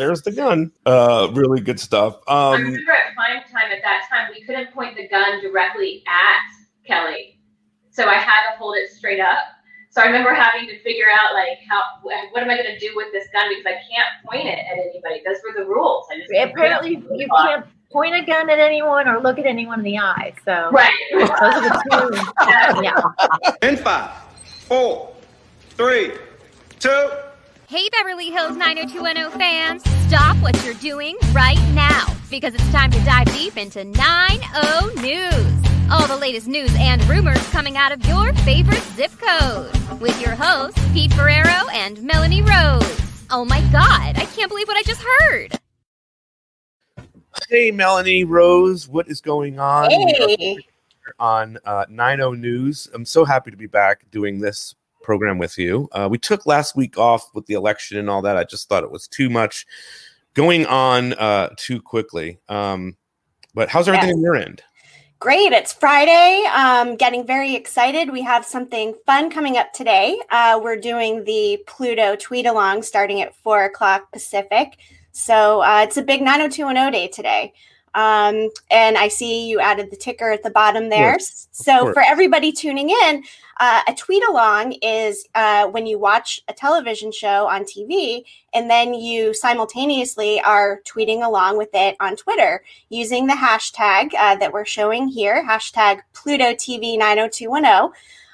There's the gun. Uh, really good stuff. I Um, remember at prime time at that time, we couldn't point the gun directly at Kelly. So I had to hold it straight up. So I remember having to figure out like how what am I going to do with this gun because I can't point it at anybody. Those were the rules. I just Apparently, you can't point a gun at anyone or look at anyone in the eye. So Right. those are the two. Yeah. In five, four, three, two. Hey, Beverly Hills 90210 fans, stop what you're doing right now because it's time to dive deep into 90 News. All the latest news and rumors coming out of your favorite zip code with your hosts, Pete Ferrero and Melanie Rose. Oh my God, I can't believe what I just heard. hey, Melanie Rose, what is going on? Hey. on uh, 90 News. I'm so happy to be back doing this program with you. Uh, we took last week off with the election and all that. I just thought it was too much going on uh, too quickly. Um, but how's everything Yes. on your end? Great. It's Friday. Um, getting very excited. We have something fun coming up today. Uh, we're doing the Pluto tweet along starting at four o'clock Pacific. So uh, it's a big 90210 day today. Um, and I see you added the ticker at the bottom there. So for everybody tuning in, uh, a tweet along is uh, when you watch a television show on TV and then you simultaneously are tweeting along with it on Twitter using the hashtag uh, that we're showing here, hashtag Pluto TV 90210.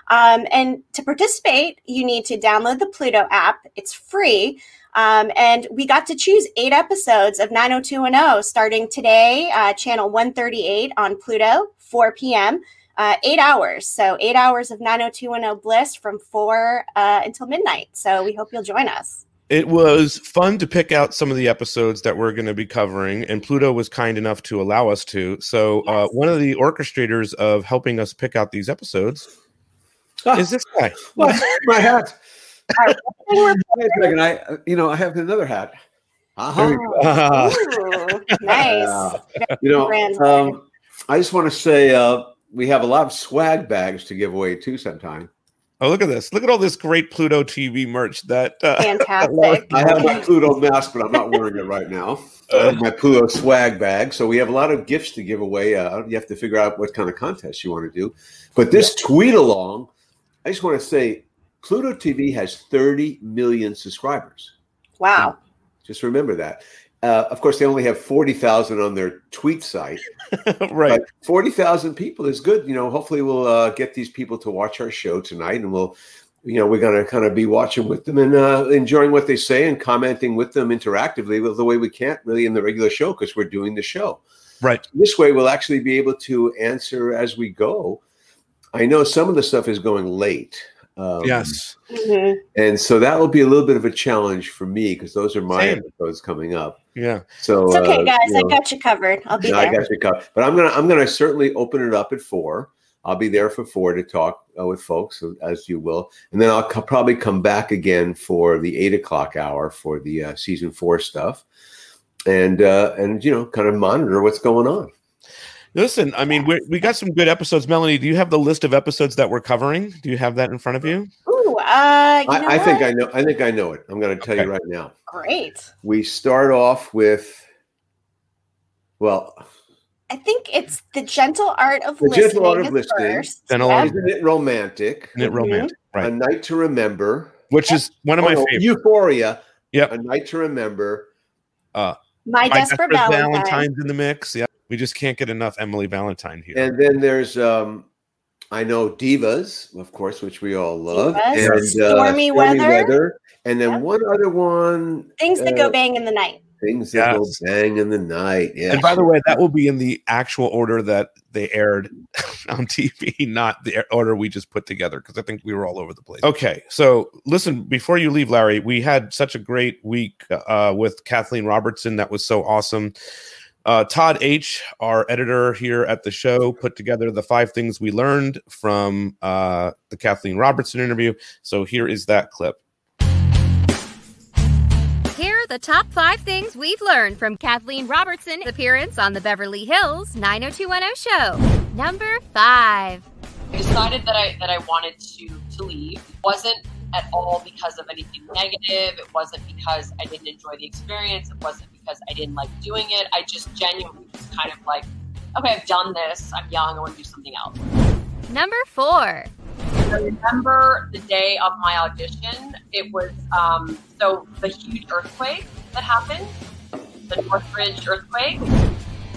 Um, and to participate, you need to download the Pluto app. It's free. Um, and we got to choose eight episodes of 90210 starting today, uh, channel 138 on Pluto, 4 p.m. Uh, eight hours. So, eight hours of 90210 bliss from 4 uh, until midnight. So, we hope you'll join us. It was fun to pick out some of the episodes that we're going to be covering, and Pluto was kind enough to allow us to. So, uh, one of the orchestrators of helping us pick out these episodes Ah, is this guy. what? My hat. Wait Wait a second. I, uh, you know, I have another hat. Uh-huh. Ah, Ooh, nice. You know, um, I just want to say uh, we have a lot of swag bags to give away too sometime. oh, look at this! Look at all this great Pluto TV merch that. Uh, Fantastic. I have my Pluto mask, but I'm not wearing it right now. I have my Pluto swag bag. So we have a lot of gifts to give away. Uh, you have to figure out what kind of contest you want to do. But this tweet along, I just want to say Pluto TV has 30 million subscribers. Wow. Just remember that. Uh, of course, they only have 40,000 on their tweet site. right. 40,000 people is good. You know, hopefully we'll uh, get these people to watch our show tonight and we'll, you know, we're going to kind of be watching with them and uh, enjoying what they say and commenting with them interactively with the way we can't really in the regular show because we're doing the show. Right. This way we'll actually be able to answer as we go. I know some of the stuff is going late. Um, Yes. Mhm. And so that will be a little bit of a challenge for me because those are my Same. episodes coming up. Yeah. So It's okay, uh, guys. you I know, got you covered. I'll be no, I got you covered. But I'm gonna I'm gonna certainly open it up at four. I'll be there for four to talk uh, with folks as you will, and then I'll co- probably come back again for the eight o'clock hour for the uh, season four stuff, and uh, and you know kind of monitor what's going on. Listen, I mean, we we got some good episodes. Melanie, do you have the list of episodes that we're covering? Do you have that in front of you? Ooh, uh, you know I, I think? I know. I think I know it. I'm going to tell Okay. you right now. Great. We start off with, well, I think it's the gentle art of The listening. Gentle Art of is Listening. First. Gentle Yep. Isn't it romantic? Isn't it romantic? A night to remember. Which is one of Oh, my no, favorites. Euphoria. Yep. A night to remember. My, My Desperate, Valentine. Valentine's in the mix. Yeah. We just can't get enough Emily Valentine here. And then there's um I know Divas, of course, which we all love. Divas. And uh, Stormy Weather. And then Yep. one other one. Things that uh, go bang in the night. Things that Yes. go bang in the night. Yeah. And by the way, that will be in the actual order that they aired on TV, not the order we just put together, because I think we were all over the place. Okay, so listen, before you leave, Larry, we had such a great week uh, with Kathleen Robertson. That was so awesome. Uh, Todd H., our editor here at the show, put together the five things we learned from uh, the Kathleen Robertson interview. So here is that clip. Here are the top five things we've learned from Kathleen Robertson's appearance on the Beverly Hills 90210 show. Number five. I decided that I that I wanted to to leave. It wasn't at all because of anything negative. It wasn't because I didn't enjoy the experience. It wasn't because I didn't like doing it. I just genuinely was kind of like, okay, I've done this. I'm young. I want to do something else. Number four. I remember the day of my audition. It was um, so the huge earthquake that happened, the Northridge earthquake.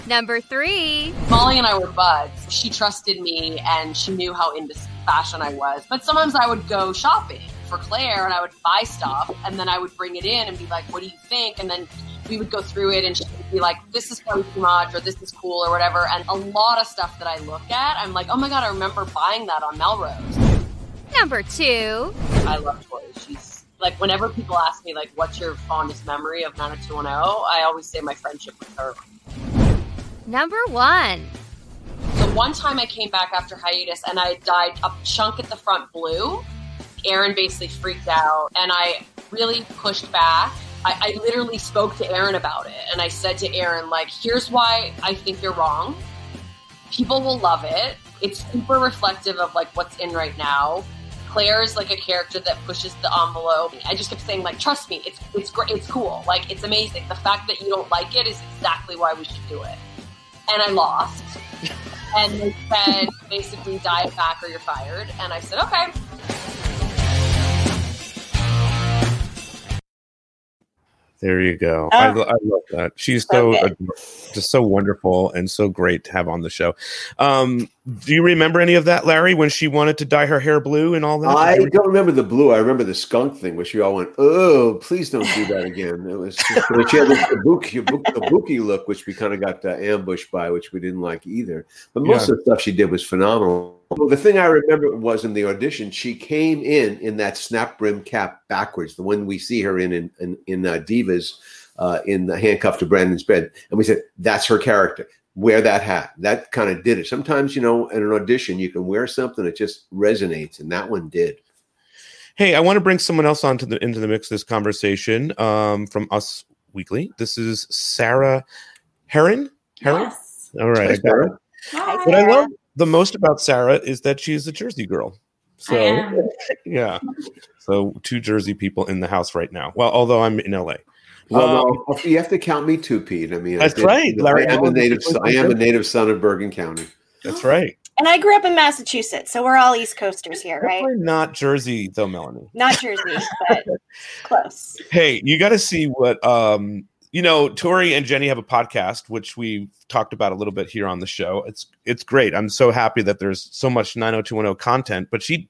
Number three. Molly and I were buds. She trusted me and she knew how into fashion I was. But sometimes I would go shopping for Claire and I would buy stuff and then I would bring it in and be like, what do you think? And then we would go through it and she would be like, this is probably too much or this is cool or whatever. And a lot of stuff that I look at, I'm like, oh my God, I remember buying that on Melrose. Number two. I love Tori. She's like, whenever people ask me, like, what's your fondest memory of 90210, I always say my friendship with her. Number one. So one time I came back after hiatus and I dyed a chunk at the front blue. Aaron basically freaked out and I really pushed back. I, I literally spoke to Aaron about it and I said to Aaron, like, here's why I think you're wrong. People will love it. It's super reflective of like what's in right now. Claire is like a character that pushes the envelope. I just kept saying like, trust me, it's it's great, it's cool, like it's amazing. The fact that you don't like it is exactly why we should do it. And I lost. and they said basically diet back or you're fired. And I said, okay. There you go. Oh. I, I love that. She's So good. just so wonderful and so great to have on the show. Um, do you remember any of that, Larry, when she wanted to dye her hair blue and all that? I don't remember the blue. I remember the skunk thing, which we all went, "Oh, please don't do that again." It was, but she had the kabuki, kabuki look, which we kind of got uh, ambushed by, which we didn't like either. But most Yeah. of the stuff she did was phenomenal. Well, the thing I remember was in the audition, she came in in that snap brim cap backwards, the one we see her in in in, in uh, Divas, uh, in the handcuff to Brandon's bed, and we said that's her character. Wear that hat. That kind of did it. Sometimes, you know, in an audition, you can wear something that just resonates, and that one did. Hey, I want to bring someone else onto the into the mix of this conversation um, from Us Weekly. This is Sarah Hearon. Hearon. Yes. All right, Hi, I got it. Sarah. Hi. What I love the most about Sarah is that she's a Jersey girl. So I am. yeah, so two Jersey people in the house right now. Well, although I'm in LA. Well, Um, no, you have to count me too, Pete. I mean, I That's did- right, Larry I am a native. was I am a native son of Bergen County. That's right. And I grew up in Massachusetts, so we're all East Coasters here, right? Definitely not Jersey though, Melanie. Not Jersey, but close. Hey, you got to see what um you know. Tori and Jenny have a podcast which we talked about a little bit here on the show. It's it's great. I'm so happy that there's so much 90210 content. But she,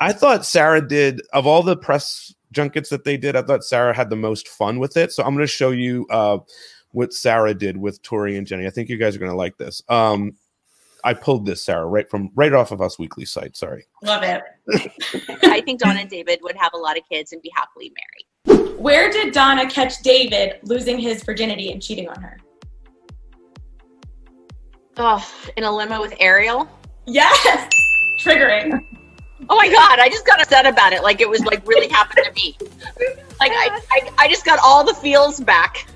I thought Sarah did of all the press junkets that they did. I thought Sarah had the most fun with it. So I'm going to show you uh what Sarah did with Tori and Jenny. I think you guys are going to like this. Um, I pulled this Sarah right from right off of Us Weekly site. Sorry. Love it. I think Dawn and David would have a lot of kids and be happily married. Where did Donna catch David losing his virginity and cheating on her? Oh, in a limo with Ariel. Yes. Triggering. Oh my god, I just got upset about it. Like it was like really happened to me. Like I, I, I just got all the feels back.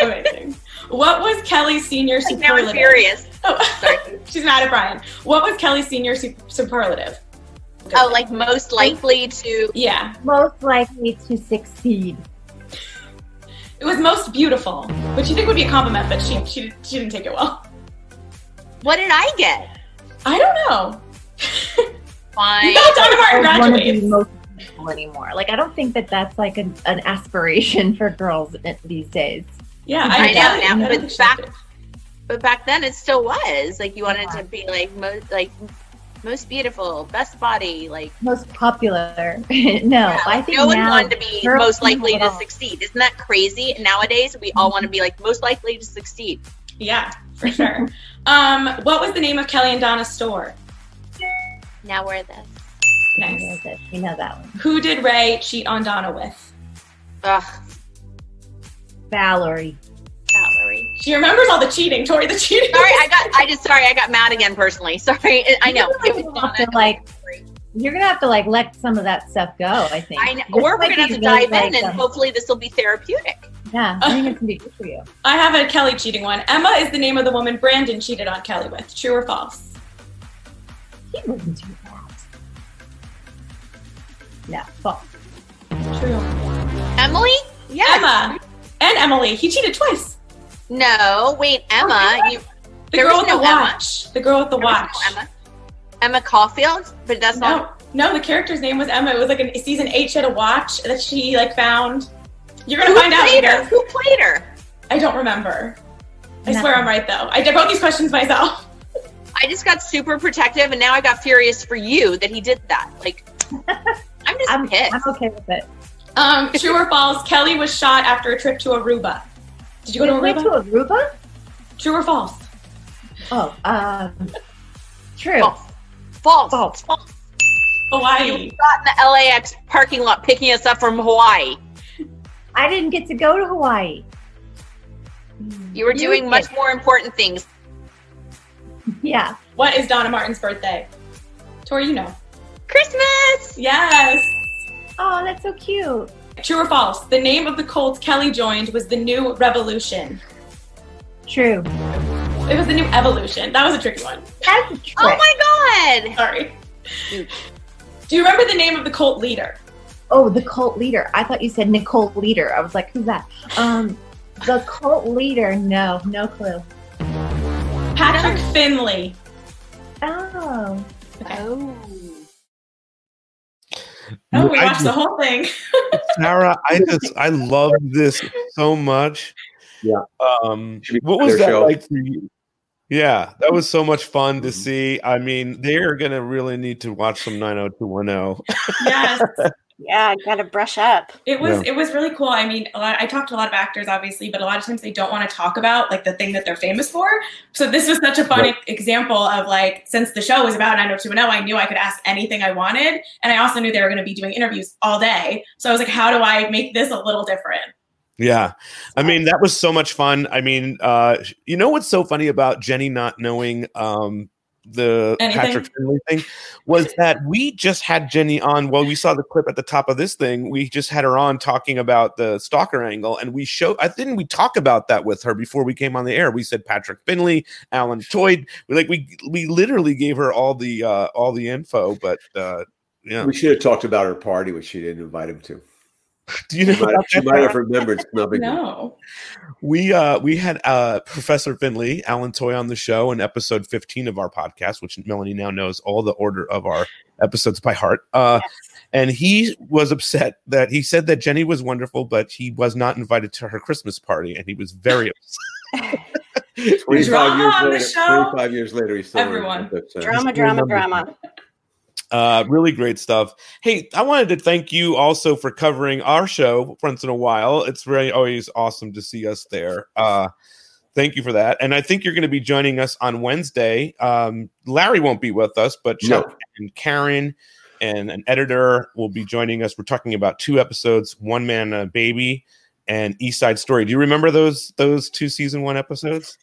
Amazing. What was Kelly's senior Like now I'm superlative? furious. Oh, Sorry. she's mad at Brian. What was Kelly's senior su- superlative? Oh, like most likely to. Yeah. Most likely to succeed. It was most beautiful, which you think would be a compliment, but she she, she didn't take it well. What did I get? I don't know. Fine. You know, Donna Martin I want to be graduates. most beautiful anymore. Like I don't think that that's like an, an aspiration for girls these days. Yeah, I I, know now, I but back- But back then it still was like you wanted to be like most like most beautiful, best body. Like Most popular. no, I think no one now wanted to be most likely to succeed. Isn't that crazy? Nowadays, we all want to be like most likely to succeed. Yeah, for sure. um, what was the name of Kelly and Donna's store? Now we're this. Nice. You know that one. Who did Ray cheat on Donna with? Ugh, Valerie. Valerie. She remembers all the cheating. Tori, the cheating. Sorry, I got. I just sorry, I got mad again personally. Sorry, I know. You're gonna have to like. You're gonna have to like let some of that stuff go. I think. I know. This Or we're might gonna have be to really, dive like, in, and um, hopefully this will be therapeutic. Yeah, I think it's gonna be good for you. I have a Kelly cheating one. Emma is the name of the woman Brandon cheated on Kelly with. True or false? He wouldn't do that. No, false. True. Emily? Yeah. Emma and Emily. He cheated twice. No, wait, Emma. Oh, you. The girl with the no Emma. watch. The girl with the There watch. no Emma. Emma Caulfield, but that's No, not. no, the character's name was Emma. It was like a season eight. She had a watch that she like found. You're gonna Who find out. later. Who played her? I don't remember. I Nothing. swear I'm right though. I did- wrote these questions myself. I just got super protective, and now I got furious for you that he did that. Like, I'm just I'm, pissed. I'm okay with it. Um, true or false? Kelly was shot after a trip to Aruba. Did you go to Aruba? to Aruba? True or false? Oh, um, true. False. False. False. False. Hawaii. You got in the LAX parking lot picking us up from Hawaii. I didn't get to go to Hawaii. You were doing did. much more important things. Yeah. What is Donna Martin's birthday? Tori, you know. Christmas. Yes. Oh, that's so cute. True or false? The name of the cult Kelly joined was the New Revolution. True. It was the New Evolution. That was a tricky one. That's a trick. Oh my god. Sorry. Do you remember the name of the cult leader? Oh, the cult leader. I thought you said Nicole Leader. I was like, who's that? Um, the cult leader. No, no clue. Patrick Finley. Oh. Okay. Oh. Oh, we I watched the whole thing. Sarah, I just I love this so much. Yeah. Um what was that show. like for you? Yeah, that was so much fun Mm-hmm. to see. I mean, they're gonna really need to watch some 90210. yes. Yeah, I gotta brush up. It was Yeah. it was really cool. I mean, a lot, I talked to a lot of actors, obviously, but a lot of times they don't want to talk about like the thing that they're famous for. So this was such a fun Right. example of like since the show was about 90210, I knew I could ask anything I wanted, and I also knew they were going to be doing interviews all day. So I was like, how do I make this a little different? Yeah. I mean, that was so much fun. I mean, uh you know what's so funny about Jenny not knowing um the Anything? Patrick Finley thing was that we just had Jenny on. Well, we saw the clip at the top of this thing. We just had her on talking about the stalker angle, and we showed. I didn't we talk about that with her before we came on the air. We said Patrick Finley, Alan Toy. We like we we literally gave her all the uh all the info, but uh yeah. We should have talked about her party, which she didn't invite him to. Do you know She might, about she might have remembered. It's no big. No. we uh we had uh professor finley alan toy on the show in episode 15 of our podcast which melanie now knows all the order of our episodes by heart uh and he was upset that he said that jenny was wonderful but he was not invited to her christmas party and he was very upset 25 Drama years on the later, show. 25 years later, he's still Everyone. But, Drama, drama, drama. Uh, really great stuff. Hey, I wanted to thank you also for covering our show once in a while. It's very always awesome to see us there. Uh, thank you for that. And I think you're going to be joining us on Wednesday. Um, Larry won't be with us, but Chuck No. and Karen and an editor will be joining us. We're talking about two episodes: One Man, and a Baby, and East Side Story. Do you remember those those two season one episodes?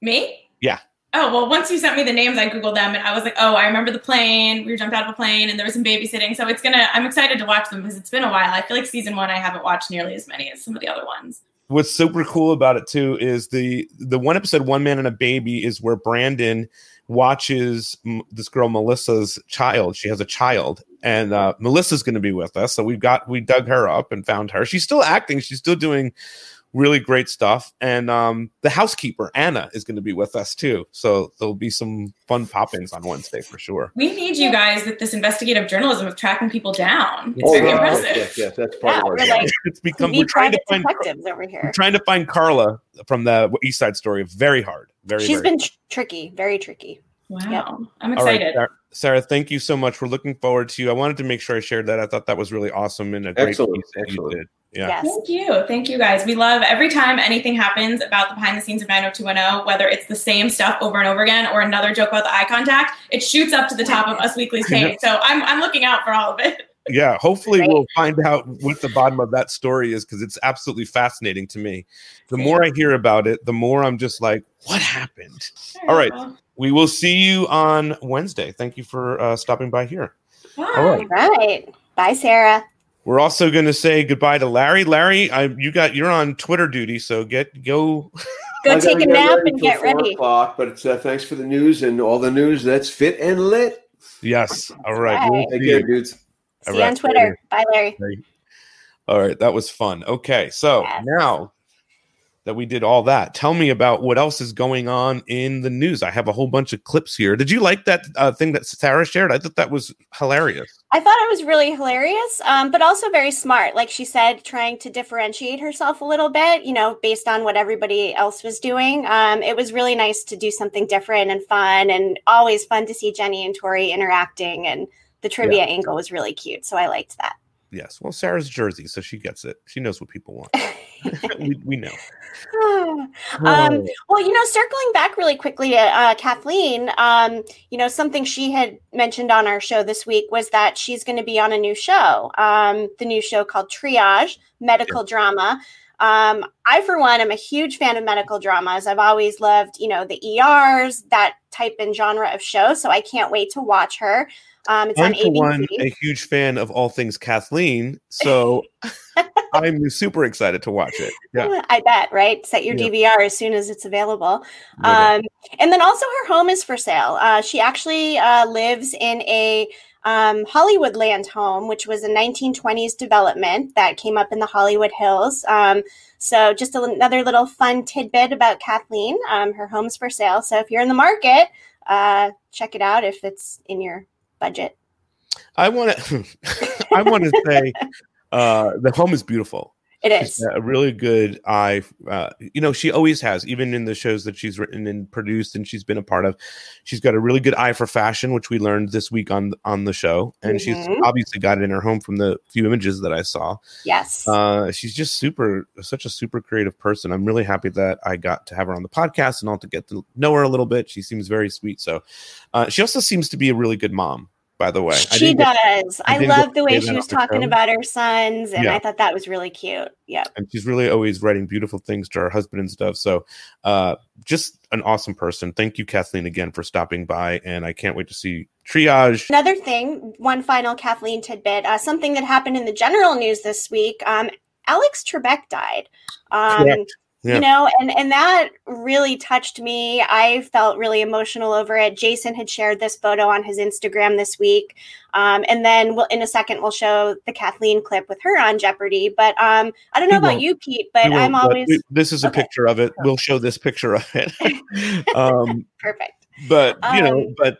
Me? Yeah. Oh, well, once you sent me the names, I Googled them and I was like, oh, I remember the plane. We jumped out of a plane and there was some babysitting. So it's to, I'm excited to watch them because it's been a while. I feel like season one, I haven't watched nearly as many as some of the other ones. what's super cool about it too is the the one episode one man and a baby is where brandon watches m- this girl melissa's child she has a child and uh, melissa's going to be with us so we've got we dug her up and found her she's still acting she's still doing really great stuff and um the housekeeper anna is going to be with us too so there'll be some fun pop-ins on wednesday for sure We need you guys with this investigative journalism of tracking people down. It's Oh, very yes, impressive. yes, yes, that's part Yeah, of our we're like it's become TV we're trying to find detectives over here. we're trying to find carla from the east side story very hard very She's very been tr- tricky, very tricky. Wow. I'm All right, excited. Sarah, Sarah, thank you so much. We're looking forward to you. I wanted to make sure I shared that. I thought that was really awesome and a great Excellent, piece that you did. Yeah. Thank you. Thank you guys. We love every time anything happens about the behind the scenes of 90210, whether it's the same stuff over and over again or another joke about the eye contact, it shoots up to the top of Us Weekly's page. So I'm, I'm looking out for all of it. Yeah, hopefully we'll find out what the bottom of that story is because it's absolutely fascinating to me. The more I hear about it, the more I'm just like, what happened? All right, we will see you on Wednesday. Thank you for uh, stopping by here. All right. All right. Bye, Sarah. We're also going to say goodbye to Larry. Larry, I, you got you're on Twitter duty, so get go. Go take a nap and get four ready. O'clock, but uh, thanks for the news and all the news that's fit and lit. Yes. All right. Right. we'll Take care, you. dudes. All See you on. Twitter. Bye, Larry. All right, that was fun. Okay, so now that we did all that, tell me about what else is going on in the news. I have a whole bunch of clips here. Did you like that uh, thing that Sarah shared? I thought that was hilarious. I thought it was really hilarious, um, but also very smart. Like she said, trying to differentiate herself a little bit, you know, based on what everybody else was doing. Um, it was really nice to do something different and fun, and always fun to see Jenny and Tori interacting. And the trivia angle was really cute, so I liked that. Yes. Well, Sarah's Jersey, so she gets it. She knows what people want. we, we know. um, Oh. well, you know, circling back really quickly to uh, Kathleen, um, you know, something she had mentioned on our show this week was that she's going to be on a new show, um, the new show called Triage Medical Drama. Um, I, for one, am a huge fan of medical dramas. I've always loved, you know, the ERs, that type and genre of show. So I can't wait to watch her. Um, it's I'm on for ABC. one a huge fan of all things Kathleen, so I'm super excited to watch it. Yeah. I bet, right? Set your Yeah. DVR as soon as it's available. Um, and then also her home is for sale. Uh, she actually uh, lives in a um, Hollywoodland home, which was a 1920s development that came up in the Hollywood Hills. Um, so just another little fun tidbit about Kathleen. Um, her home's for sale. So if you're in the market, uh, check it out if it's in your budget. I want to I want to say uh the home is beautiful. It is She's a really good eye. Uh, you know, she always has, even in the shows that she's written and produced and she's been a part of. She's got a really good eye for fashion, which we learned this week on on the show, and she's Mhm. obviously got it in her home from the few images that I saw. Yes. Uh, she's just super, such a super creative person. I'm really happy that I got to have her on the podcast and all to get to know her a little bit. She seems very sweet. So, uh, she also seems to be a really good mom. By the way, She get- does. I I, love the way she was talking show. about her sons, and Yeah. I thought that was really cute. Yep. and she's really always writing beautiful things to her husband and stuff. So, uh, just an awesome person. Thank you, Kathleen, again for stopping by, and I can't wait to see Triage. Another thing, one final Kathleen tidbit, uh, something that happened in the general news this week. Um, Alex Trebek died. Um, Correct. Yeah. You know, and and that really touched me. I felt really emotional over it. Jason had shared this photo on his Instagram this week, um, and then we'll, in a second we'll show the Kathleen clip with her on Jeopardy. But um, I don't know about you, Pete, but I'm but always we- this is a Okay. picture of it. We'll show this picture of it. um, perfect. but you know, Um, but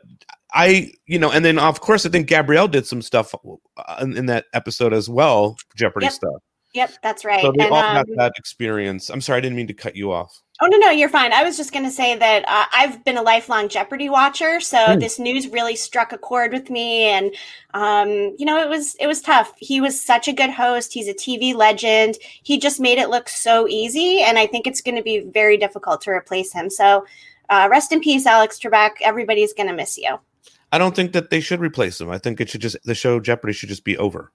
I, you know, and then of course I think Gabrielle did some stuff uh, in, in that episode as well, Jeopardy Yep. stuff. Yep, that's right. So they and, all um, had that experience. I'm sorry, I didn't mean to cut you off. Oh no, no, you're fine. I was just going to say that uh, I've been a lifelong Jeopardy watcher, so Mm. this news really struck a chord with me, and um, you know, it was it was tough. He was such a good host. He's a TV legend. He just made it look so easy, and I think it's going to be very difficult to replace him. So, uh, rest in peace, Alex Trebek. Everybody's going to miss you. I don't think that they should replace him. I think it should just the show Jeopardy should just be over.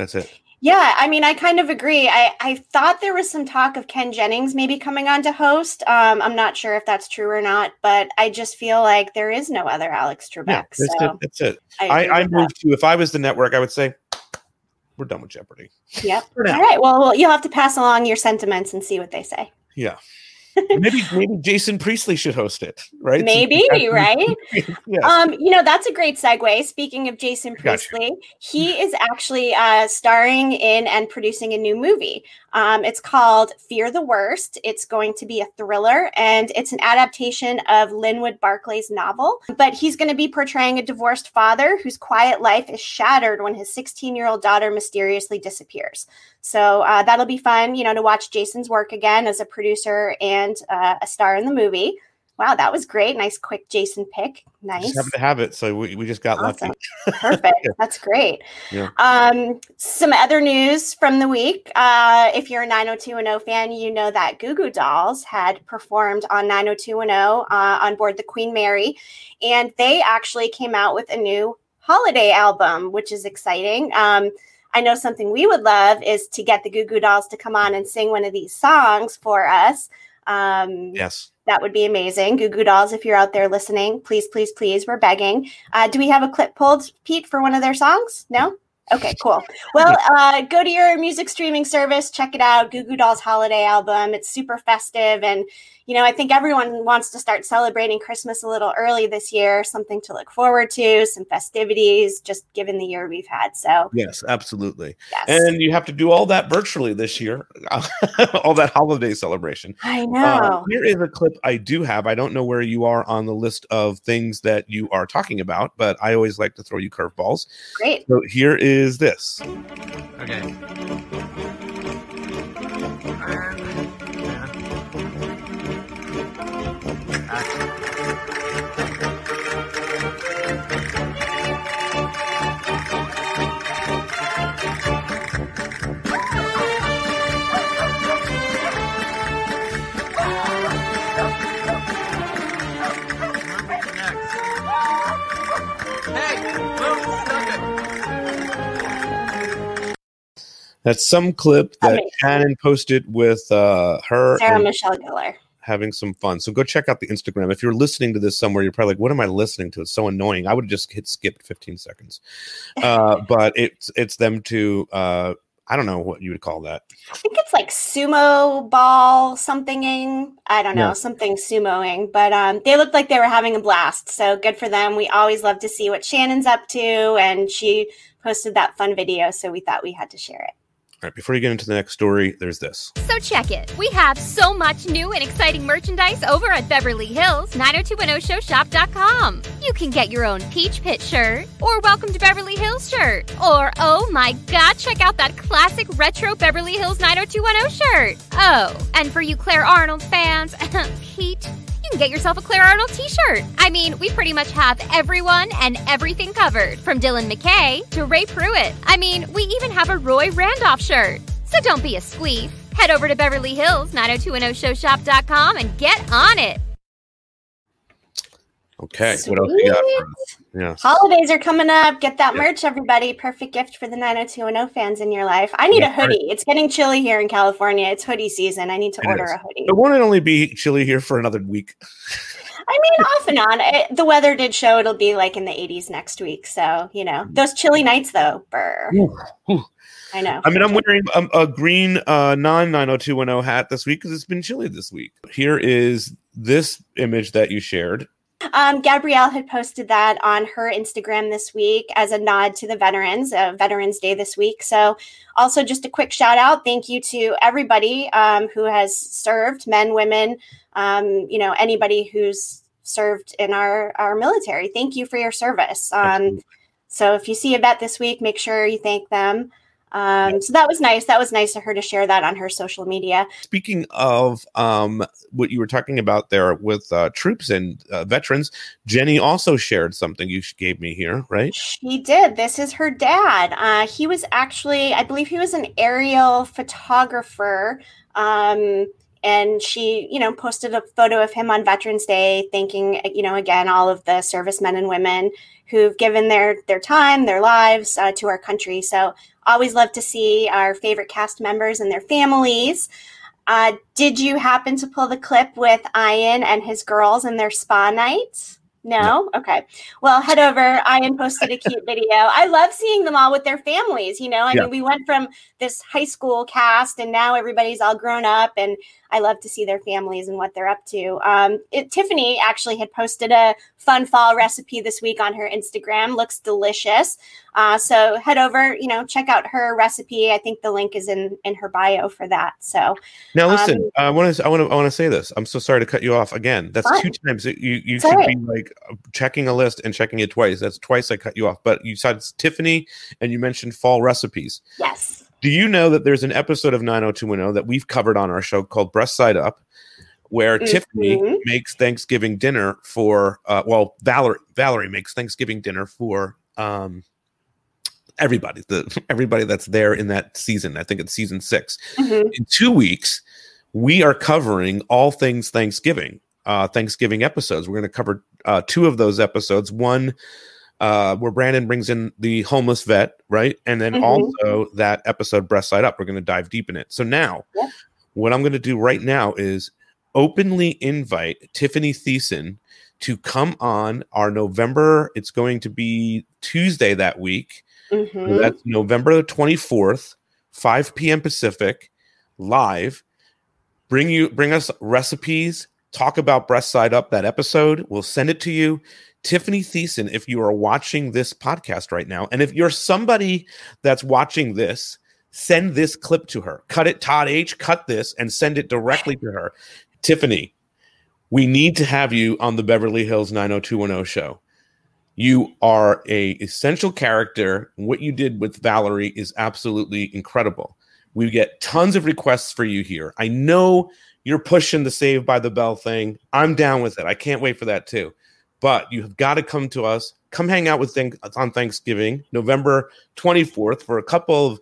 That's it. Yeah, I mean, I kind of agree. I, I thought there was some talk of Ken Jennings maybe coming on to host. Um, I'm not sure if that's true or not, but I just feel like there is no other Alex Trebek. Yeah, that's so it. That's it. I I, I, moved to if I was the network, I would say we're done with Jeopardy. Yep. All right. Well, well, you'll have to pass along your sentiments and see what they say. Yeah. maybe maybe Jason Priestley should host it, right? Maybe, right? yes. Um, you know, that's a great segue. Speaking of Jason Gotcha. Priestley, he is actually uh, starring in and producing a new movie. Um, it's called Fear the Worst. It's going to be a thriller, and it's an adaptation of Linwood Barclay's novel. But he's going to be portraying a divorced father whose quiet life is shattered when his 16 year old daughter mysteriously disappears. So uh, that'll be fun, you know, to watch Jason's work again as a producer and uh, a star in the movie. Wow, that was great. Nice, quick Jason pick. Nice. Just happened to have it, so we, we just got Awesome. lucky. Perfect. That's great. Yeah. Um, some other news from the week. Uh, if you're a 90210 fan, you know that Goo Goo Dolls had performed on 90210 uh, on board the Queen Mary, and they actually came out with a new holiday album, which is exciting. Um, I know something we would love is to get the Goo Goo Dolls to come on and sing one of these songs for us. Um, Yes. that would be amazing. Goo Goo Dolls, if you're out there listening, please, please, please, we're begging. Uh, do we have a clip pulled, Pete, for one of their songs? No? Okay, cool. Well, uh, go to your music streaming service, check it out. Goo Goo Dolls holiday album. It's super festive. And, you know, I think everyone wants to start celebrating Christmas a little early this year, something to look forward to, some festivities, just given the year we've had. So, Yes, absolutely. Yes. And you have to do all that virtually this year, all that holiday celebration. I Uh, know. here is a clip I do have. I don't know where you are on the list of things that you are talking about, but I always like to throw you curveballs. Great. So here is this. Okay. That's some clip that Amazing. Shannon posted with uh, her Sarah Michelle Gellar. having some fun. So go check out the Instagram. If you're listening to this somewhere, you're probably like, "What am I listening to? It's so annoying." I would have just hit skip 15 seconds. Uh, but it's it's them to uh, I don't know what you would call that. I think it's like sumo ball somethinging. I don't know, Yeah. something sumoing. But um, they looked like they were having a blast. So good for them. We always love to see what Shannon's up to, and she posted that fun video. So we thought we had to share it. All right, before you get into the next story, there's this. So check it. We have so much new and exciting merchandise over at Beverly Hills 90210showshop.com. You can get your own Peach Pit shirt or Welcome to Beverly Hills shirt or oh my god, check out that classic retro Beverly Hills 90210 shirt. Oh, and for you Claire Arnold fans, Pete, you can get yourself a Claire Arnold t-shirt. I mean, we pretty much have everyone and everything covered, from Dylan McKay to Ray Pruitt. I mean, we even have a Roy Randolph shirt. So don't be a squeef. Head over to Beverly Hills 90210showshop.com and get on it. Okay, what else you got? For us? Yeah. Holidays are coming up. Get that merch, everybody. Perfect gift for the 90210 fans in your life. I need Yeah, a hoodie. It's getting chilly here in California. It's hoodie season. I need to It order is. a hoodie. It won't only be chilly here for another week. I mean, off and on. It, the weather did show it'll be like in the 80s next week. So, you know, those chilly nights, though, brr. Ooh. I know. I mean, I'm wearing a, a green uh, non 90210 hat this week because it's been chilly this week. Here is this image that you shared. Um, Gabrielle had posted that on her Instagram this week as a nod to the veterans, uh, Veterans Day this week. So, also just a quick shout out, thank you to everybody um, who has served, men, women, um, you know, anybody who's served in our our military. Thank you for your service. Um, so, if you see a vet this week, make sure you thank them. Um, so that was nice. That was nice of her to share that on her social media. Speaking of um, what you were talking about there with uh, troops and uh, veterans, Jenny also shared something you gave me here, right? She did. This is her dad. Uh, he was actually, I believe he was an aerial photographer. Um, and she, you know, posted a photo of him on Veterans Day, thanking, you know, again, all of the servicemen and women who've given their their time, their lives uh, to our country. So always love to see our favorite cast members and their families. Uh, did you happen to pull the clip with Ian and his girls and their spa night? No? Okay. Well, head over. Ian posted a cute video. I love seeing them all with their families. You know, I Yeah. mean, we went from this high school cast and now everybody's all grown up, and I love to see their families and what they're up to. Um, it, Tiffany actually had posted a fun fall recipe this week on her Instagram. Looks delicious. Uh, so head over, you know, check out her recipe. I think the link is in in her bio for that. So Now listen, um, I want to, I want to, I want to say this. I'm so sorry to cut you off again. That's two times. that You you should be like checking a list and checking it twice. That's twice I cut you off. But you said it's Tiffany, and you mentioned fall recipes. yes. Do you know that there's an episode of 90210 that we've covered on our show called Breast Side Up, where Tiffany Mhm. makes Thanksgiving dinner for uh, well Valerie Valerie makes Thanksgiving dinner for um everybody the everybody that's there in that season. I think it's season 6. Mhm. In 2 weeks we are covering all things Thanksgiving. Uh Thanksgiving episodes. We're going to cover uh two of those episodes. One uh, where Brandon brings in the homeless vet, right? And then Mhm. also that episode, Breast Side Up. We're going to dive deep in it. So now, what I'm going to do right now is openly invite Tiffany Thiessen to come on our November. It's going to be Tuesday that week. Mhm. That's November the 24th, 5 p.m. Pacific, live. Bring you bring us recipes, talk about breast side up that episode. We'll send it to you. Tiffany Thiessen, if you are watching this podcast right now, and if you're somebody that's watching this, send this clip to her. Cut it, Todd H. Cut this and send it directly to her. Tiffany, we need to have you on the Beverly Hills 90210 show. You are a essential character. What you did with Valerie is absolutely incredible. We get tons of requests for you here. I know you're pushing the Saved by the Bell thing. I'm down with it. I can't wait for that too. But you have got to come to us. Come hang out with Thank- on Thanksgiving, November 24th, for a couple of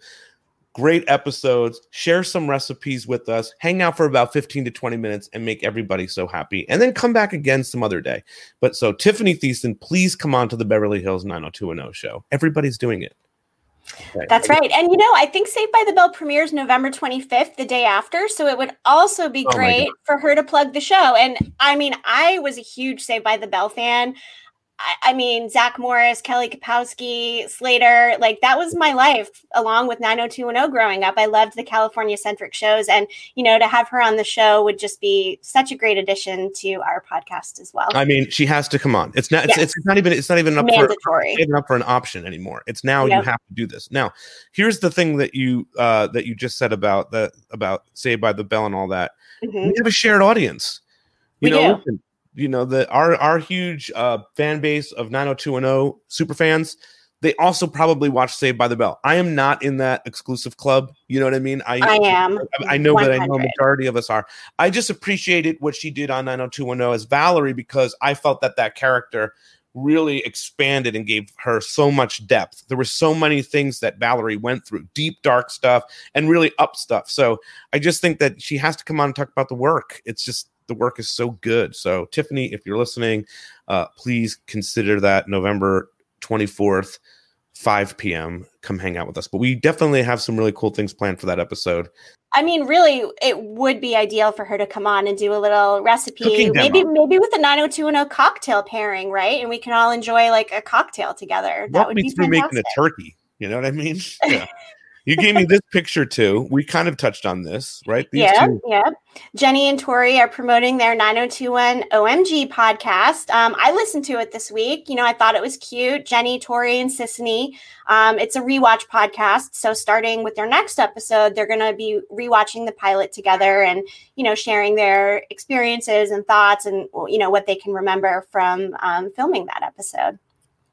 great episodes. Share some recipes with us. Hang out for about 15 to 20 minutes and make everybody so happy. And then come back again some other day. But so, Tiffany Thiessen, please come on to the Beverly Hills 90210 show. Everybody's doing it. Okay. That's right. And you know, I think Saved by the Bell premieres November 25th, the day after. So it would also be Oh great for her to plug the show. And I mean, I was a huge Saved by the Bell fan. I, I mean, Zach Morris, Kelly Kapowski, Slater, like that was my life along with 90210 growing up. I loved the California centric shows. And, you know, to have her on the show would just be such a great addition to our podcast as well. I mean, she has to come on. It's not. It's, Yes. it's not even. It's not even up Mandatory. for. it's not even up for an option anymore. It's now Yep. you have to do this. Now, here's the thing that you uh, that you just said about the about Saved by the Bell and all that. Mhm. We have a shared audience. You We know, listen, you know the our our huge uh, fan base of 90210 super fans. They also probably watch Saved by the Bell. I am not in that exclusive club. You know what I mean? I I am. I, I know that I know a majority of us are. I just appreciated what she did on 90210 as Valerie because I felt that that character really expanded and gave her so much depth. There were so many things that Valerie went through, deep dark stuff and really up stuff. So I just think that she has to come on and talk about the work. It's just the work is so good. So Tiffany, if you're listening, uh, please consider that November 24th, 5 p.m. Come hang out with us. But we definitely have some really cool things planned for that episode. I mean, really, it would be ideal for her to come on and do a little recipe, maybe maybe with a 90210 cocktail pairing, right? And we can all enjoy like a cocktail together. That would me be through fantastic. making a turkey. You know what I mean? Yeah. You gave me this picture too. We kind of touched on this, right? These yeah, two- yeah. Jenny and Tori are promoting their 9021 OMG podcast. Um, I listened to it this week. You know, I thought it was cute. Jenny, Tori, and Sissany. Um, it's a rewatch podcast. So, starting with their next episode, they're going to be rewatching the pilot together and, you know, sharing their experiences and thoughts and, you know, what they can remember from um, filming that episode.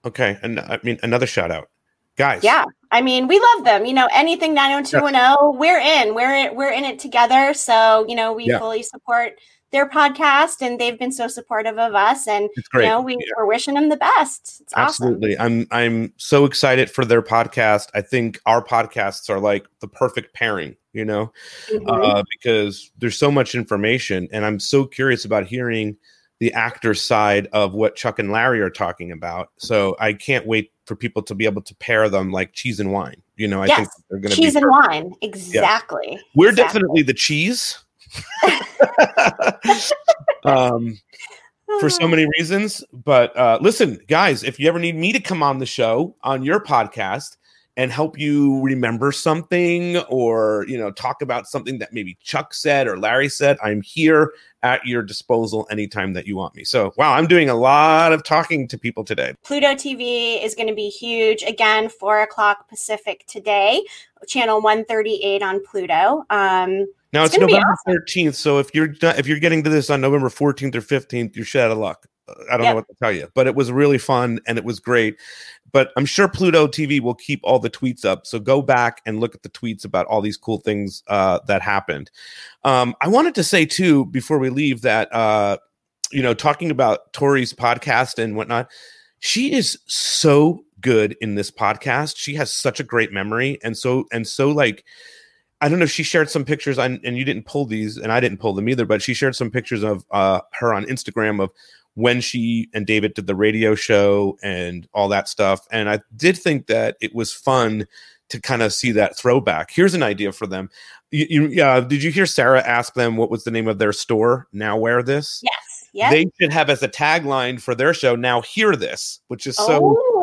Okay, and I mean another shout out, guys. Yeah. I mean, we love them. You know, anything 90210, we're in. We're in, we're in it together. So, you know, we Yeah. fully support their podcast and they've been so supportive of us and you know, we, Yeah. we're wishing them the best. It's awesome. Absolutely. I'm I'm so excited for their podcast. I think our podcasts are like the perfect pairing, you know, Mhm. uh, because there's so much information, and I'm so curious about hearing the actor side of what Chuck and Larry are talking about. So I can't wait for people to be able to pair them like cheese and wine. You know, I think they're going to Cheese and wine. Exactly. We're Exactly. definitely the cheese. um, for so many reasons. But uh, listen, guys, if you ever need me to come on the show on your podcast and help you remember something or you know talk about something that maybe Chuck said or Larry said, I'm here at your disposal anytime that you want me. So wow, I'm doing a lot of talking to people today. Pluto TV is going to be huge again, four o'clock Pacific today, channel 138 on Pluto. Um, Now it's, be November 13th, so if you're not, if you're getting to this on November 14th or 15th, you're shit out of luck. I don't Yep. know what to tell you, but it was really fun and it was great. But I'm sure Pluto TV will keep all the tweets up. So go back and look at the tweets about all these cool things uh, that happened. Um, I wanted to say too before we leave that uh, you know talking about Tori's podcast and whatnot, she is so good in this podcast. She has such a great memory and so and so like. I don't know. if She shared some pictures, on, and you didn't pull these, and I didn't pull them either. But she shared some pictures of uh, her on Instagram of when she and David did the radio show and all that stuff. And I did think that it was fun to kind of see that throwback. Here's an idea for them. You, you, yeah, did you hear Sarah ask them what was the name of their store? Now wear this. Yes. Yes. They should have as a tagline for their show. Now hear this, which is so. oh,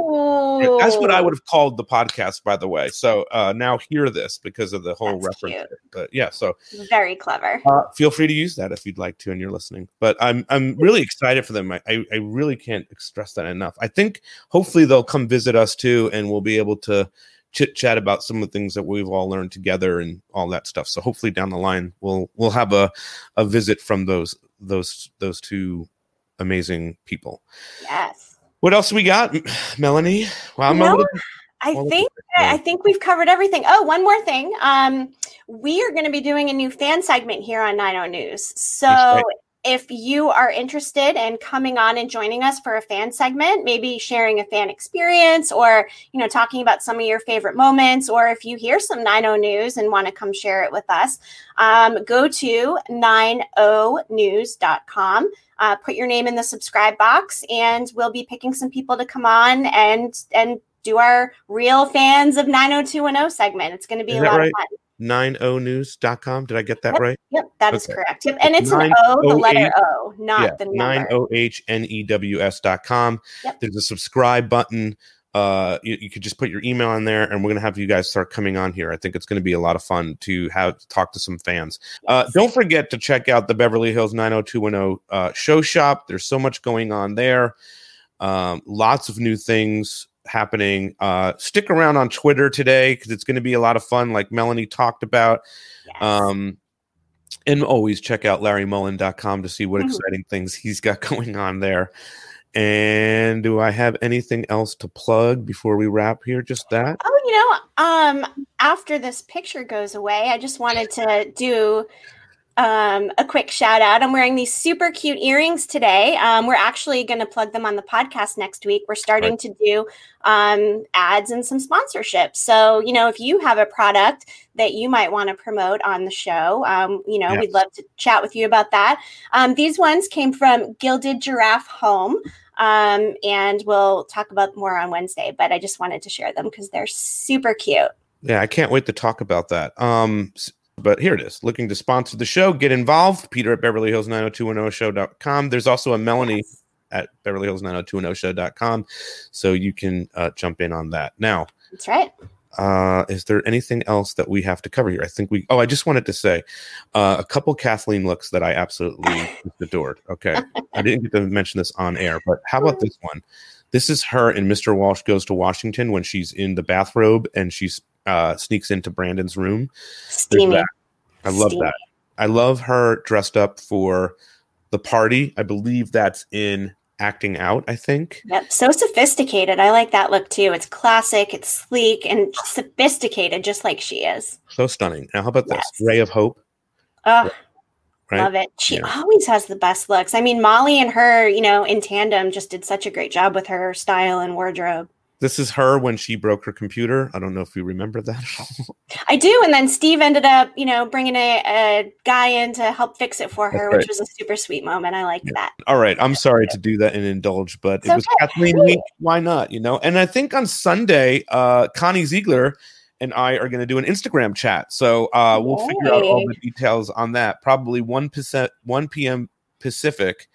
That's what I would have called the podcast, by the way. So uh, now hear this because of the whole That's reference. cute. But yeah, so Very clever. uh, feel free to use that if you'd like to and you're listening but i'm i'm really excited for them I, I i really can't stress that enough i think hopefully they'll come visit us too and we'll be able to chit chat about some of the things that we've all learned together and all that stuff so hopefully down the line we'll we'll have a a visit from those those those two amazing people Yes. What else we got melanie wow You little- I think I think we've covered everything. Oh, one more thing. Um, we are going to be doing a new fan segment here on 90 News. So right. If you are interested in coming on and joining us for a fan segment, maybe sharing a fan experience or, you know, talking about some of your favorite moments, or if you hear some 90 News and want to come share it with us, um, go to 90news.com. Uh, put your name in the subscribe box, and we'll be picking some people to come on and and do our real fans of 90210 segment. It's going to be Is a lot right? of fun. 90news.com did i get that Yep, right Yep, that is Okay. correct. Yep, and it's an O, the oh letter. O, not the nine number. o h n e w s dot com. Yep. There's a subscribe button. Uh, you, you could just put your email in there, and we're gonna have you guys start coming on here. I think it's gonna be a lot of fun to have talk to some fans. Uh, don't forget to check out the Beverly Hills 90210 uh, show shop. There's so much going on there. Um, lots of new things happening. Uh, stick around on Twitter today because it's going to be a lot of fun, like Melanie talked about. Yes. Um, and always check out larrymullen.com to see what Mhm. exciting things he's got going on there. And do I have anything else to plug before we wrap here? Just that? Oh, you know, um, after this picture goes away, I just wanted to do um, a quick shout out. I'm wearing these super cute earrings today. Um, we're actually going to plug them on the podcast next week. We're starting Right. to do um, ads and some sponsorships. So, you know, if you have a product that you might want to promote on the show, um, you know, Yes. we'd love to chat with you about that. Um, these ones came from Gilded Giraffe Home. Um, and we'll talk about more on Wednesday, but I just wanted to share them because they're super cute. Yeah, I can't wait to talk about that. Um, but here it is. Looking to sponsor the show, get involved. Peter at Beverly Hills 90210show.com. There's also a Melanie at Beverly Hills 90210show.com. So you can uh, jump in on that. Now, That's right. uh is there anything else that we have to cover here i think we oh i just wanted to say uh a couple kathleen looks that i absolutely adored okay i didn't get to mention this on air but how about this one this is her and mr walsh goes to washington when she's in the bathrobe and she's uh sneaks into brandon's room Steamy. i love Steamy. that i love her dressed up for the party i believe that's in acting out i think Yep. So sophisticated. I like that look too. It's classic, it's sleek and sophisticated, just like she is. so stunning now how about this Yes. ray of hope Oh, right love it. She Yeah. always has the best looks. I mean, Molly and her, you know, in tandem just did such a great job with her style and wardrobe. This is her when she broke her computer. I don't know if you remember that. I do. And then Steve ended up, you know, bringing a, a guy in to help fix it for her, That's which was a super sweet moment. I like that. All right, I'm sorry to do that and indulge, but It's it was okay. Kathleen Week. Why not? You know, and I think on Sunday, uh, Connie Ziegler and I are going to do an Instagram chat. So uh, we'll figure out all the details on that. Probably one percent, one p.m. Pacific.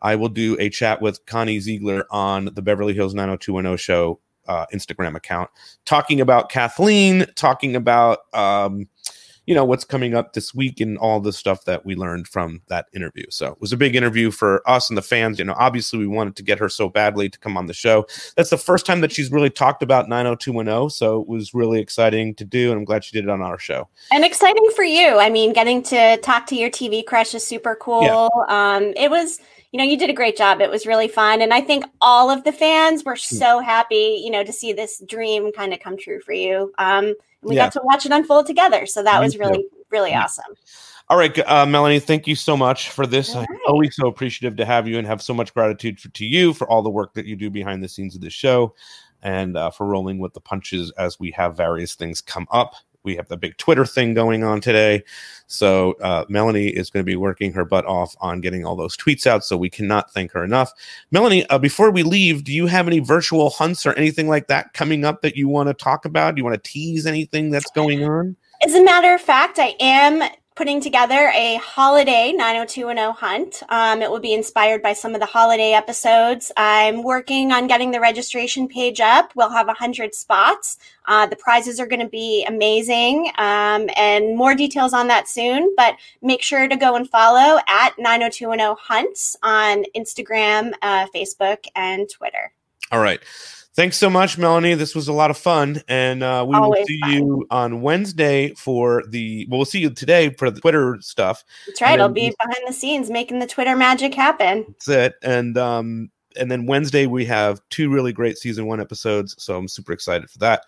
I will do a chat with Connie Ziegler on the Beverly Hills 90210 show uh, Instagram account, talking about Kathleen, talking about um, you know what's coming up this week and all the stuff that we learned from that interview. So it was a big interview for us and the fans. You know, obviously we wanted to get her so badly to come on the show. That's the first time that she's really talked about 90210, so it was really exciting to do, and I'm glad she did it on our show. And exciting for you. I mean, getting to talk to your TV crush is super cool. Um, it was, you know, you did a great job. It was really fun. And I think all of the fans were Hmm. so happy, you know, to see this dream kind of come true for you. Um, we Yeah. got to watch it unfold together. So that Me was too. really, really Yeah. awesome. All right, uh, Melanie, thank you so much for this. I'm always so appreciative to have you and have so much gratitude for, to you for all the work that you do behind the scenes of this show and uh, for rolling with the punches as we have various things come up. We have the big Twitter thing going on today. So, uh, Melanie is going to be working her butt off on getting all those tweets out. So, we cannot thank her enough. Melanie, uh, before we leave, do you have any virtual hunts or anything like that coming up that you want to talk about? Do you want to tease anything that's going on? As a matter of fact, I am putting together a holiday 90210 hunt. Um, it will be inspired by some of the holiday episodes. I'm working on getting the registration page up. We'll have 100 spots. Uh, the prizes are going to be amazing um, and more details on that soon. But make sure to go and follow at 90210 hunts on Instagram, uh, Facebook, and Twitter. All right. Thanks so much, Melanie. This was a lot of fun, and uh, we will Always see you on Wednesday for the. Well, we'll see you today for the Twitter stuff. That's right. I'll be behind the scenes making the Twitter magic happen. That's it. And um, and then Wednesday we have two really great season one episodes, so I'm super excited for that.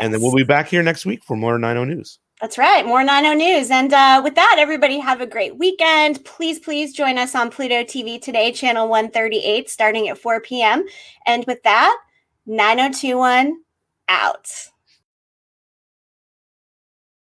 And then we'll be back here next week for more 90 News. That's right. More 90 News. And uh, with that, everybody have a great weekend. Please, please join us on Pluto TV today, channel 138, starting at 4 p.m. And with that, 9021 out.